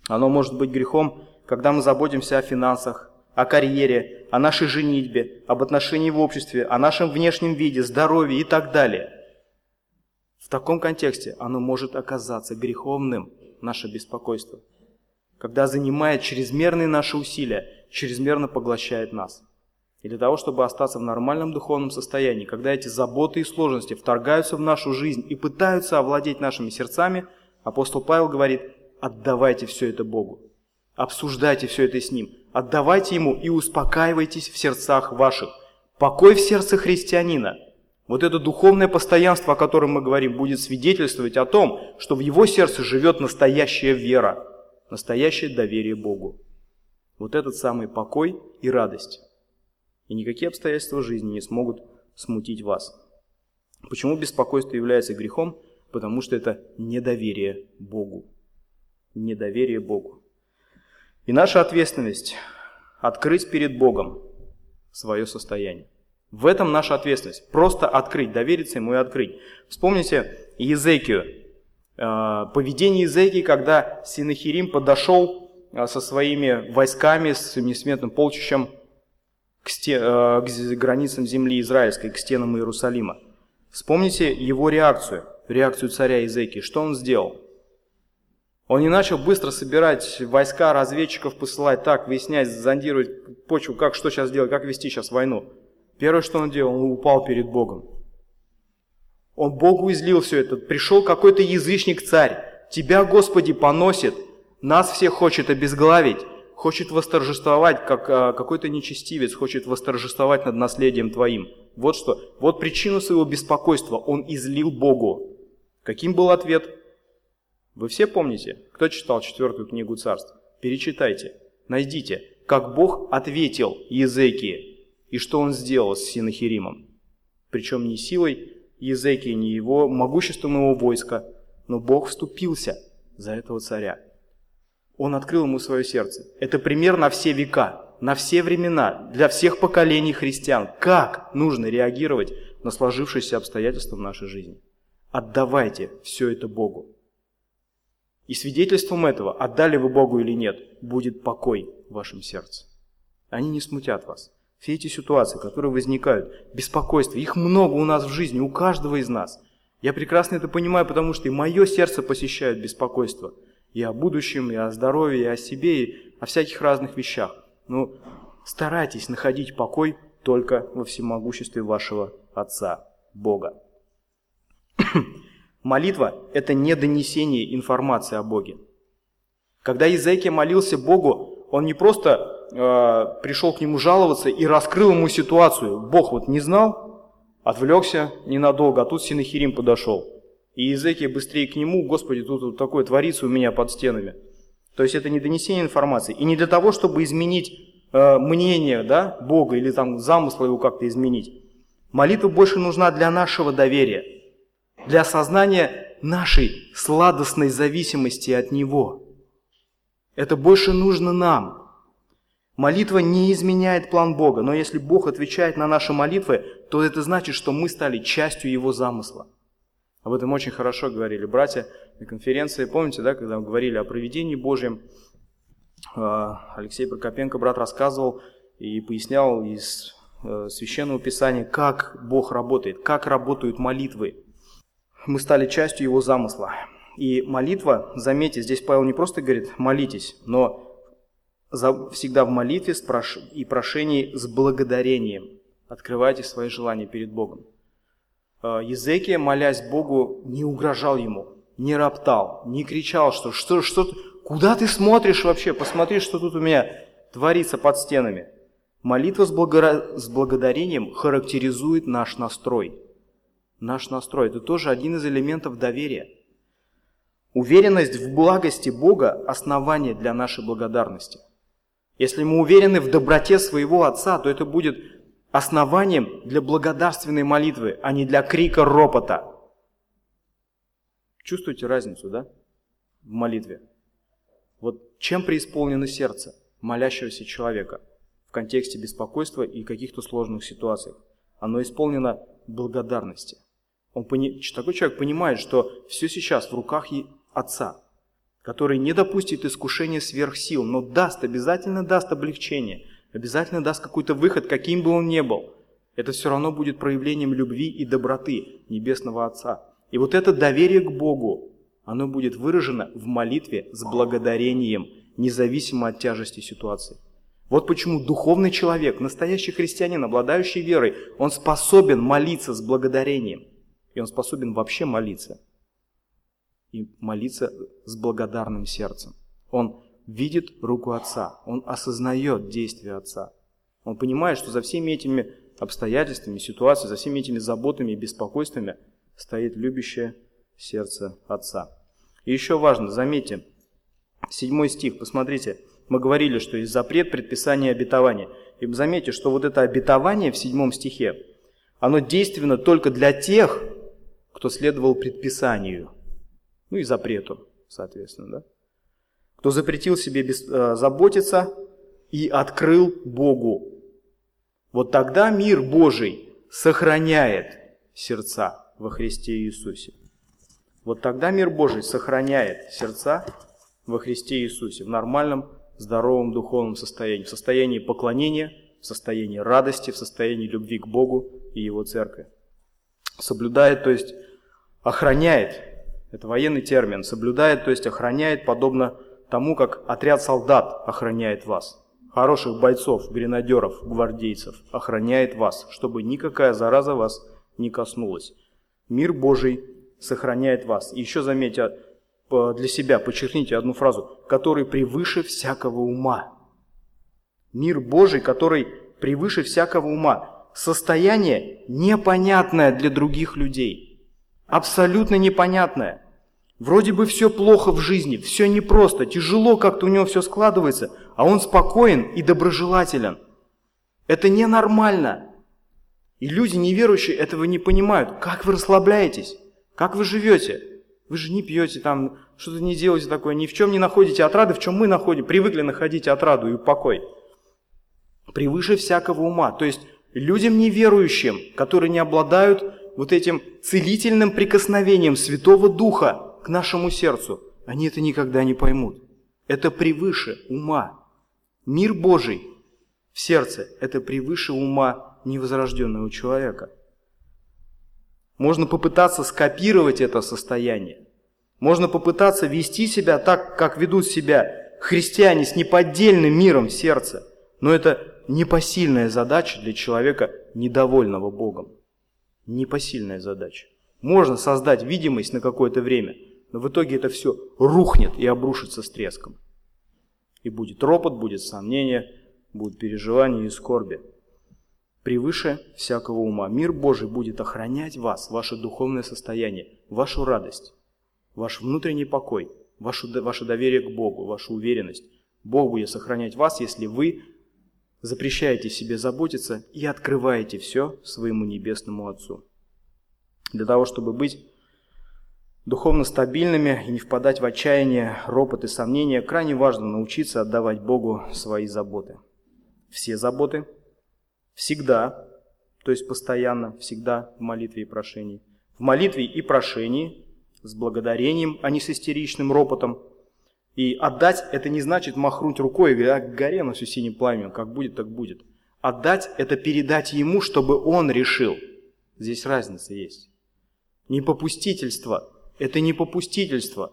Оно может быть грехом, когда мы заботимся о финансах, о карьере, о нашей женитьбе, об отношении в обществе, о нашем внешнем виде, здоровье и так далее. В таком контексте оно может оказаться греховным, наше беспокойство, когда занимает чрезмерные наши усилия, чрезмерно поглощает нас. И для того, чтобы остаться в нормальном духовном состоянии, когда эти заботы и сложности вторгаются в нашу жизнь и пытаются овладеть нашими сердцами, апостол Павел говорит, отдавайте все это Богу. Обсуждайте все это с Ним. Отдавайте Ему и успокаивайтесь в сердцах ваших. Покой в сердце христианина. Вот это духовное постоянство, о котором мы говорим, будет свидетельствовать о том, что в его сердце живет настоящая вера, настоящее доверие Богу. Вот этот самый покой и радость. И никакие обстоятельства жизни не смогут смутить вас. Почему беспокойство является грехом? Потому что это недоверие Богу. Недоверие Богу. И наша ответственность – открыть перед Богом свое состояние. В этом наша ответственность. Просто открыть, довериться Ему и открыть. Вспомните Езекию. Э, поведение Езекии, когда Синахирим подошел а, со своими войсками, с несметным полчищем к, стен, э, к границам земли израильской, к стенам Иерусалима. Вспомните его реакцию, реакцию царя Изекии. Что он сделал? Он не начал быстро собирать войска, разведчиков посылать, так, выяснять, зондировать почву, как, что сейчас делать, как вести сейчас войну. Первое, что он делал, он упал перед Богом. Он Богу излил все это. Пришел какой-то язычник-царь. Тебя, Господи, поносит. Нас всех хочет обезглавить. Хочет восторжествовать, как а, какой-то нечестивец хочет восторжествовать над наследием Твоим. Вот что. Вот причину своего беспокойства он излил Богу. Каким был ответ? Вы все помните? Кто читал четвертую книгу царств? Перечитайте. Найдите, как Бог ответил Езекии и что он сделал с Синахиримом. Причем не силой Езекии, не его могущественного войска, но Бог вступился за этого царя. Он открыл ему свое сердце. Это пример на все века, на все времена, для всех поколений христиан. Как нужно реагировать на сложившиеся обстоятельства в нашей жизни. Отдавайте все это Богу. И свидетельством этого, отдали вы Богу или нет, будет покой в вашем сердце. Они не смутят вас. Все эти ситуации, которые возникают, беспокойство, их много у нас в жизни, у каждого из нас. Я прекрасно это понимаю, потому что и мое сердце посещает беспокойство. И о будущем, и о здоровье, и о себе, и о всяких разных вещах. Но старайтесь находить покой только во всемогуществе вашего Отца, Бога. [CLEARS THROAT] Молитва – это не донесение информации о Боге. Когда Изекия молился Богу, он не просто э, пришел к нему жаловаться и раскрыл ему ситуацию. Бог вот не знал, отвлекся ненадолго, а тут Синахирим подошел. И Иезекия быстрее к нему, Господи, тут вот такое творится у меня под стенами. То есть это не донесение информации. И не для того, чтобы изменить э, мнение да, Бога или там замысла его как-то изменить. Молитва больше нужна для нашего доверия, для осознания нашей сладостной зависимости от Него. Это больше нужно нам. Молитва не изменяет план Бога, но если Бог отвечает на наши молитвы, то это значит, что мы стали частью Его замысла. Об этом очень хорошо говорили братья на конференции. Помните, да, когда мы говорили о проведении Божьем, а, Алексей Прокопенко, брат, рассказывал и пояснял из э, Священного Писания, как Бог работает, как работают молитвы. Мы стали частью Его замысла. И молитва, заметьте, здесь Павел не просто говорит «молитесь», но всегда в молитве и прошении с благодарением. Открывайте свои желания перед Богом. А, Езекия, молясь Богу, не угрожал ему, не роптал, не кричал, что, что, что куда ты смотришь вообще, посмотри, что тут у меня творится под стенами. Молитва с, благо... с благодарением характеризует наш настрой. Наш настрой – это тоже один из элементов доверия. Уверенность в благости Бога – основание для нашей благодарности – если мы уверены в доброте своего Отца, то это будет основанием для благодарственной молитвы, а не для крика ропота. Чувствуете разницу, да? В молитве. Вот чем преисполнено сердце молящегося человека в контексте беспокойства и каких-то сложных ситуациях? Оно исполнено благодарности. Он, такой человек понимает, что все сейчас в руках Отца – который не допустит искушения сверх сил, но даст, обязательно даст облегчение, обязательно даст какой-то выход, каким бы он ни был. Это все равно будет проявлением любви и доброты Небесного Отца. И вот это доверие к Богу, оно будет выражено в молитве с благодарением, независимо от тяжести ситуации. Вот почему духовный человек, настоящий христианин, обладающий верой, он способен молиться с благодарением. И он способен вообще молиться и молиться с благодарным сердцем. Он видит руку Отца, он осознает действия Отца. Он понимает, что за всеми этими обстоятельствами, ситуацией, за всеми этими заботами и беспокойствами стоит любящее сердце Отца. И еще важно, заметьте, седьмой стих, посмотрите, мы говорили, что есть запрет предписания обетования. И заметьте, что вот это обетование в седьмом стихе, оно действенно только для тех, кто следовал предписанию ну и запрету, соответственно, да? Кто запретил себе без, э, заботиться и открыл Богу. Вот тогда мир Божий сохраняет сердца во Христе Иисусе. Вот тогда мир Божий сохраняет сердца во Христе Иисусе в нормальном, здоровом духовном состоянии, в состоянии поклонения, в состоянии радости, в состоянии любви к Богу и Его церкви. Соблюдает, то есть охраняет, это военный термин, соблюдает, то есть охраняет, подобно тому, как отряд солдат охраняет вас. Хороших бойцов, гренадеров, гвардейцев охраняет вас, чтобы никакая зараза вас не коснулась. Мир Божий сохраняет вас. И еще заметьте, для себя подчеркните одну фразу, который превыше всякого ума. Мир Божий, который превыше всякого ума. Состояние непонятное для других людей. Абсолютно непонятное. Вроде бы все плохо в жизни, все непросто, тяжело как-то у него все складывается, а он спокоен и доброжелателен. Это ненормально. И люди неверующие этого не понимают. Как вы расслабляетесь? Как вы живете? Вы же не пьете там, что-то не делаете такое, ни в чем не находите отрады, в чем мы находим, привыкли находить отраду и покой. Превыше всякого ума. То есть людям неверующим, которые не обладают вот этим целительным прикосновением Святого Духа, к нашему сердцу, они это никогда не поймут. Это превыше ума. Мир Божий в сердце – это превыше ума невозрожденного человека. Можно попытаться скопировать это состояние. Можно попытаться вести себя так, как ведут себя христиане с неподдельным миром в сердце. Но это непосильная задача для человека, недовольного Богом. Непосильная задача. Можно создать видимость на какое-то время – но в итоге это все рухнет и обрушится с треском. И будет ропот, будет сомнение, будут переживания и скорби. Превыше всякого ума. Мир Божий будет охранять вас, ваше духовное состояние, вашу радость, ваш внутренний покой, ваше доверие к Богу, вашу уверенность. Бог будет сохранять вас, если вы запрещаете себе заботиться и открываете все своему Небесному Отцу. Для того, чтобы быть духовно стабильными и не впадать в отчаяние, ропот и сомнения, крайне важно научиться отдавать Богу свои заботы. Все заботы, всегда, то есть постоянно, всегда в молитве и прошении. В молитве и прошении, с благодарением, а не с истеричным ропотом. И отдать – это не значит махнуть рукой и говорить, а горе на все синим пламенем, как будет, так будет. Отдать – это передать ему, чтобы он решил. Здесь разница есть. Не попустительство – это не попустительство.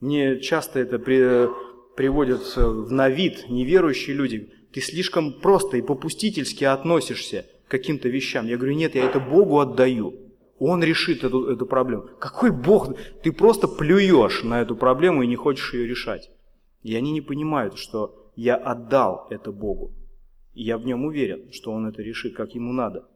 Мне часто это при, приводят в на вид неверующие люди. Ты слишком просто и попустительски относишься к каким-то вещам. Я говорю, нет, я это Богу отдаю. Он решит эту, эту проблему. Какой Бог? Ты просто плюешь на эту проблему и не хочешь ее решать. И они не понимают, что я отдал это Богу. И я в нем уверен, что Он это решит, как ему надо.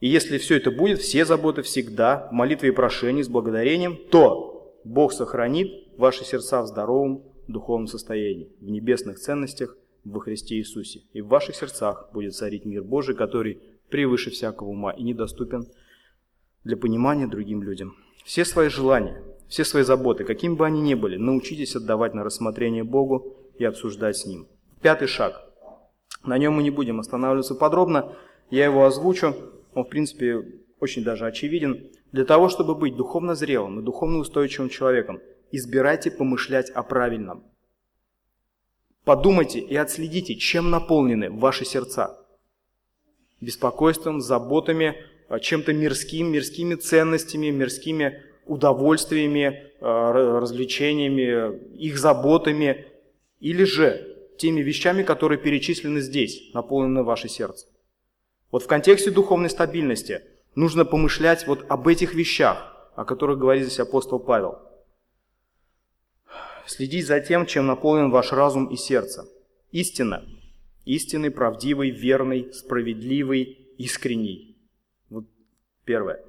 И если все это будет, все заботы всегда, в молитве и прошении, с благодарением, то Бог сохранит ваши сердца в здоровом духовном состоянии, в небесных ценностях во Христе Иисусе. И в ваших сердцах будет царить мир Божий, который превыше всякого ума и недоступен для понимания другим людям. Все свои желания, все свои заботы, какими бы они ни были, научитесь отдавать на рассмотрение Богу и обсуждать с Ним. Пятый шаг. На нем мы не будем останавливаться подробно, я его озвучу он, в принципе, очень даже очевиден. Для того, чтобы быть духовно зрелым и духовно устойчивым человеком, избирайте помышлять о правильном. Подумайте и отследите, чем наполнены ваши сердца. Беспокойством, заботами, чем-то мирским, мирскими ценностями, мирскими удовольствиями, а, развлечениями, их заботами, или же теми вещами, которые перечислены здесь, наполнены ваше сердце. Вот в контексте духовной стабильности нужно помышлять вот об этих вещах, о которых говорит здесь апостол Павел. Следить за тем, чем наполнен ваш разум и сердце. Истина. Истинный, правдивый, верный, справедливый, искренний. Первое.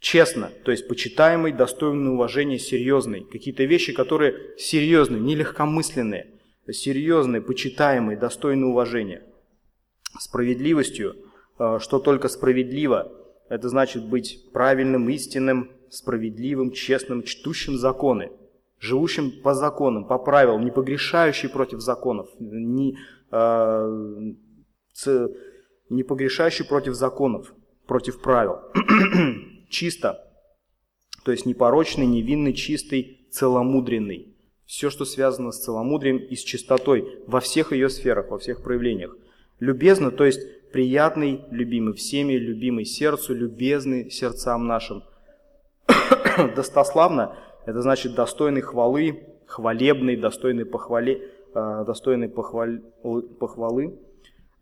Честно, то есть почитаемый, достойный уважения, серьезный. Какие-то вещи, которые серьезные, не легкомысленные, серьезные, почитаемые, достойные уважения. Справедливостью – Э, что только справедливо. Это значит быть правильным, истинным, справедливым, честным, чтущим законы, живущим по законам, по правилам, не погрешающий против законов, не, э, ц, не погрешающий против законов, против правил. [CLEARS THROAT] Чисто, то есть непорочный, невинный, чистый, целомудренный. Все, что связано с целомудрием и с чистотой во всех ее сферах, во всех проявлениях Любезно, то есть приятный, любимый всеми, любимый сердцу, любезный сердцам нашим. [CLEARS THROAT] Достославно – это значит достойный хвалы, хвалебный, достойный похвали, э, достойный похвали, похвалы.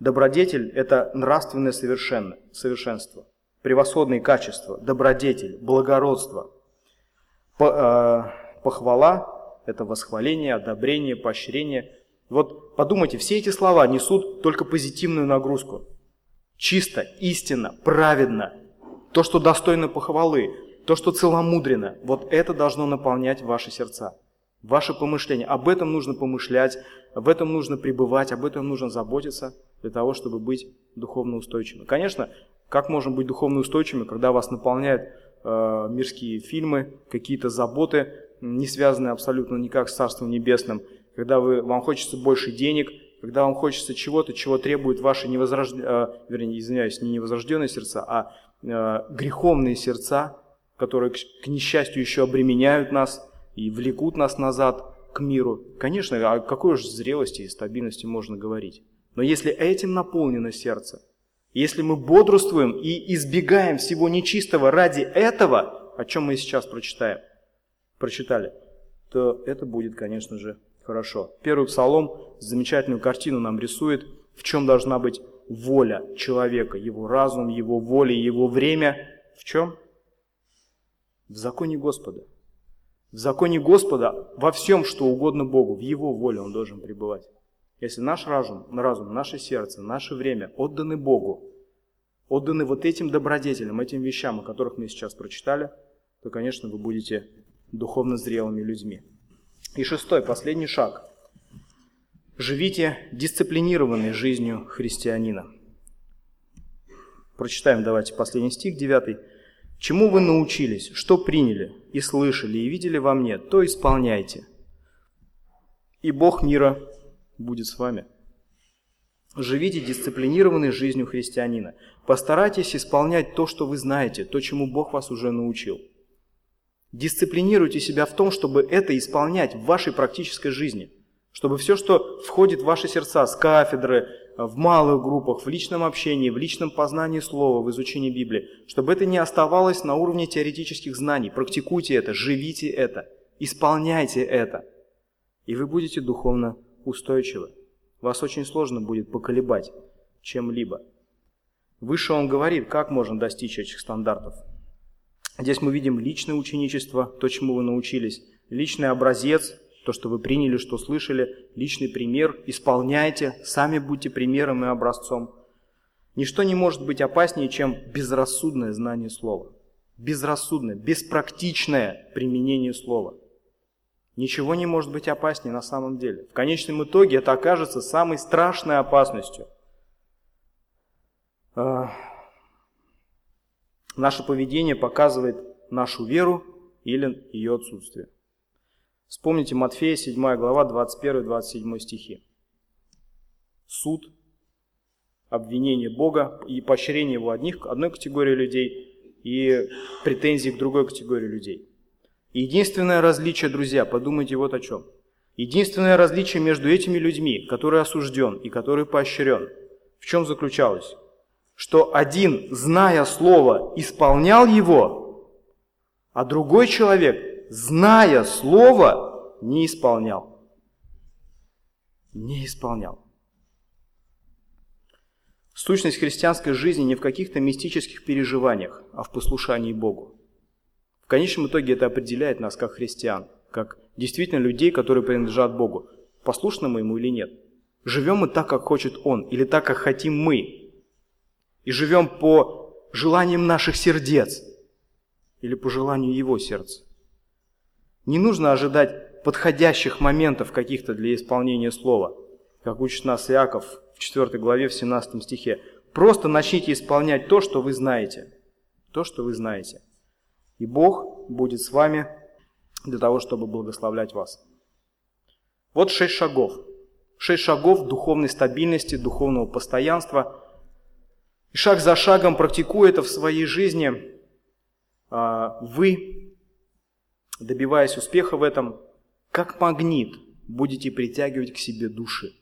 Добродетель – это нравственное совершенство, превосходные качества, добродетель, благородство. Э, похвала – это восхваление, одобрение, поощрение. Вот подумайте, все эти слова несут только позитивную нагрузку. Чисто, истинно, праведно. То, что достойно похвалы, то, что целомудренно, вот это должно наполнять ваши сердца, ваши помышления. Об этом нужно помышлять, об этом нужно пребывать, об этом нужно заботиться для того, чтобы быть духовно устойчивыми. Конечно, как можем быть духовно устойчивыми, когда вас наполняют э, мирские фильмы, какие-то заботы, не связанные абсолютно никак с Царством Небесным, когда вы, вам хочется больше денег, когда вам хочется чего-то, чего требуют ваши невозрожденные, э, вернее, извиняюсь, не невозрожденные сердца, а э, греховные сердца, которые, к несчастью, еще обременяют нас и влекут нас назад к миру. Конечно, о какой же зрелости и стабильности можно говорить? Но если этим наполнено сердце, если мы бодрствуем и избегаем всего нечистого ради этого, о чем мы сейчас прочитаем, прочитали, то это будет, конечно же, хорошо. Первый псалом замечательную картину нам рисует, в чем должна быть воля человека, его разум, его воля, его время. В чем? В законе Господа. В законе Господа во всем, что угодно Богу, в Его воле Он должен пребывать. Если наш разум, разум, наше сердце, наше время отданы Богу, отданы вот этим добродетелям, этим вещам, о которых мы сейчас прочитали, то, конечно, вы будете духовно зрелыми людьми. И шестой, последний шаг. Живите дисциплинированной жизнью христианина. Прочитаем давайте последний стих, девятый. «Чему вы научились, что приняли и слышали и видели во мне, то исполняйте. И Бог мира будет с вами. Живите дисциплинированной жизнью христианина. Постарайтесь исполнять то, что вы знаете, то, чему Бог вас уже научил. Дисциплинируйте себя в том, чтобы это исполнять в вашей практической жизни. Чтобы все, что входит в ваши сердца с кафедры, в малых группах, в личном общении, в личном познании слова, в изучении Библии, чтобы это не оставалось на уровне теоретических знаний. Практикуйте это, живите это, исполняйте это. И вы будете духовно устойчивы. Вас очень сложно будет поколебать чем-либо. Выше он говорит, как можно достичь этих стандартов. Здесь мы видим личное ученичество, то, чему вы научились, личный образец, то, что вы приняли, что слышали, личный пример, исполняйте, сами будьте примером и образцом. Ничто не может быть опаснее, чем безрассудное знание слова. Безрассудное, беспрактичное применение слова. Ничего не может быть опаснее на самом деле. В конечном итоге это окажется самой страшной опасностью. А, наше поведение показывает нашу веру или ее отсутствие. Вспомните Матфея, 7 глава, 21-27 стихи. Суд, обвинение Бога и поощрение его одних, одной категории людей и претензии к другой категории людей. Единственное различие, друзья, подумайте вот о чем. Единственное различие между этими людьми, который осужден и который поощрен, в чем заключалось? Что один, зная слово, исполнял его, а другой человек, зная слово, не исполнял. Не исполнял. Сущность христианской жизни не в каких-то мистических переживаниях, а в послушании Богу конечном итоге это определяет нас как христиан, как действительно людей, которые принадлежат Богу. Послушны мы ему или нет? Живем мы так, как хочет Он, или так, как хотим мы? И живем по желаниям наших сердец, или по желанию Его сердца? Не нужно ожидать подходящих моментов каких-то для исполнения слова, как учит нас Иаков в 4 главе, в 17 стихе. Просто начните исполнять то, что вы знаете. То, что вы знаете и Бог будет с вами для того, чтобы благословлять вас. Вот шесть шагов. Шесть шагов духовной стабильности, духовного постоянства. И шаг за шагом, практикуя это в своей жизни, а, вы, добиваясь успеха в этом, как магнит будете притягивать к себе души.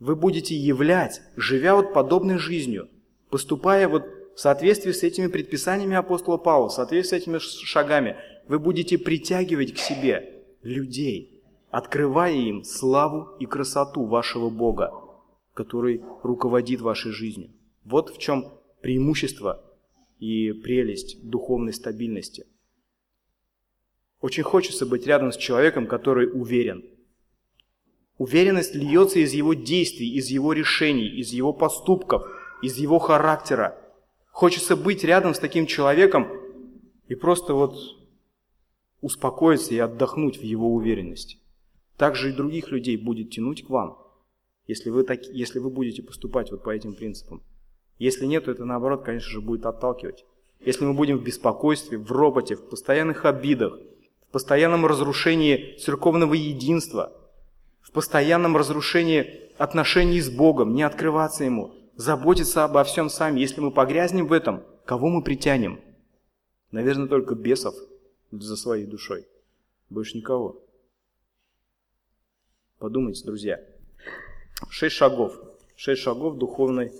вы будете являть, живя вот подобной жизнью, поступая вот в соответствии с этими предписаниями апостола Павла, в соответствии с этими шагами, вы будете притягивать к себе людей, открывая им славу и красоту вашего Бога, который руководит вашей жизнью. Вот в чем преимущество и прелесть духовной стабильности. Очень хочется быть рядом с человеком, который уверен. Уверенность льется из его действий, из его решений, из его поступков, из его характера. Хочется быть рядом с таким человеком и просто вот успокоиться и отдохнуть в его уверенности. Также и других людей будет тянуть к вам, если вы, так, если вы будете поступать вот по этим принципам. Если нет, то это наоборот, конечно же, будет отталкивать. Если мы будем в беспокойстве, в роботе, в постоянных обидах, постоянном разрушении церковного единства, в постоянном разрушении отношений с Богом, не открываться Ему, заботиться обо всем сами, если мы погрязнем в этом, кого мы притянем? Наверное, только бесов за своей душой. Больше никого. Подумайте, друзья. Шесть шагов. Шесть шагов духовной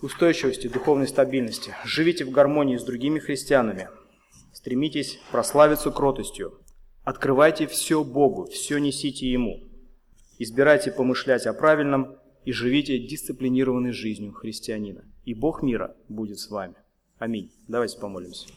устойчивости, духовной стабильности. Живите в гармонии с другими христианами. Стремитесь прославиться кротостью. Открывайте все Богу, все несите Ему. Избирайте помышлять о правильном и живите дисциплинированной жизнью христианина. И Бог мира будет с вами. Аминь. Давайте помолимся.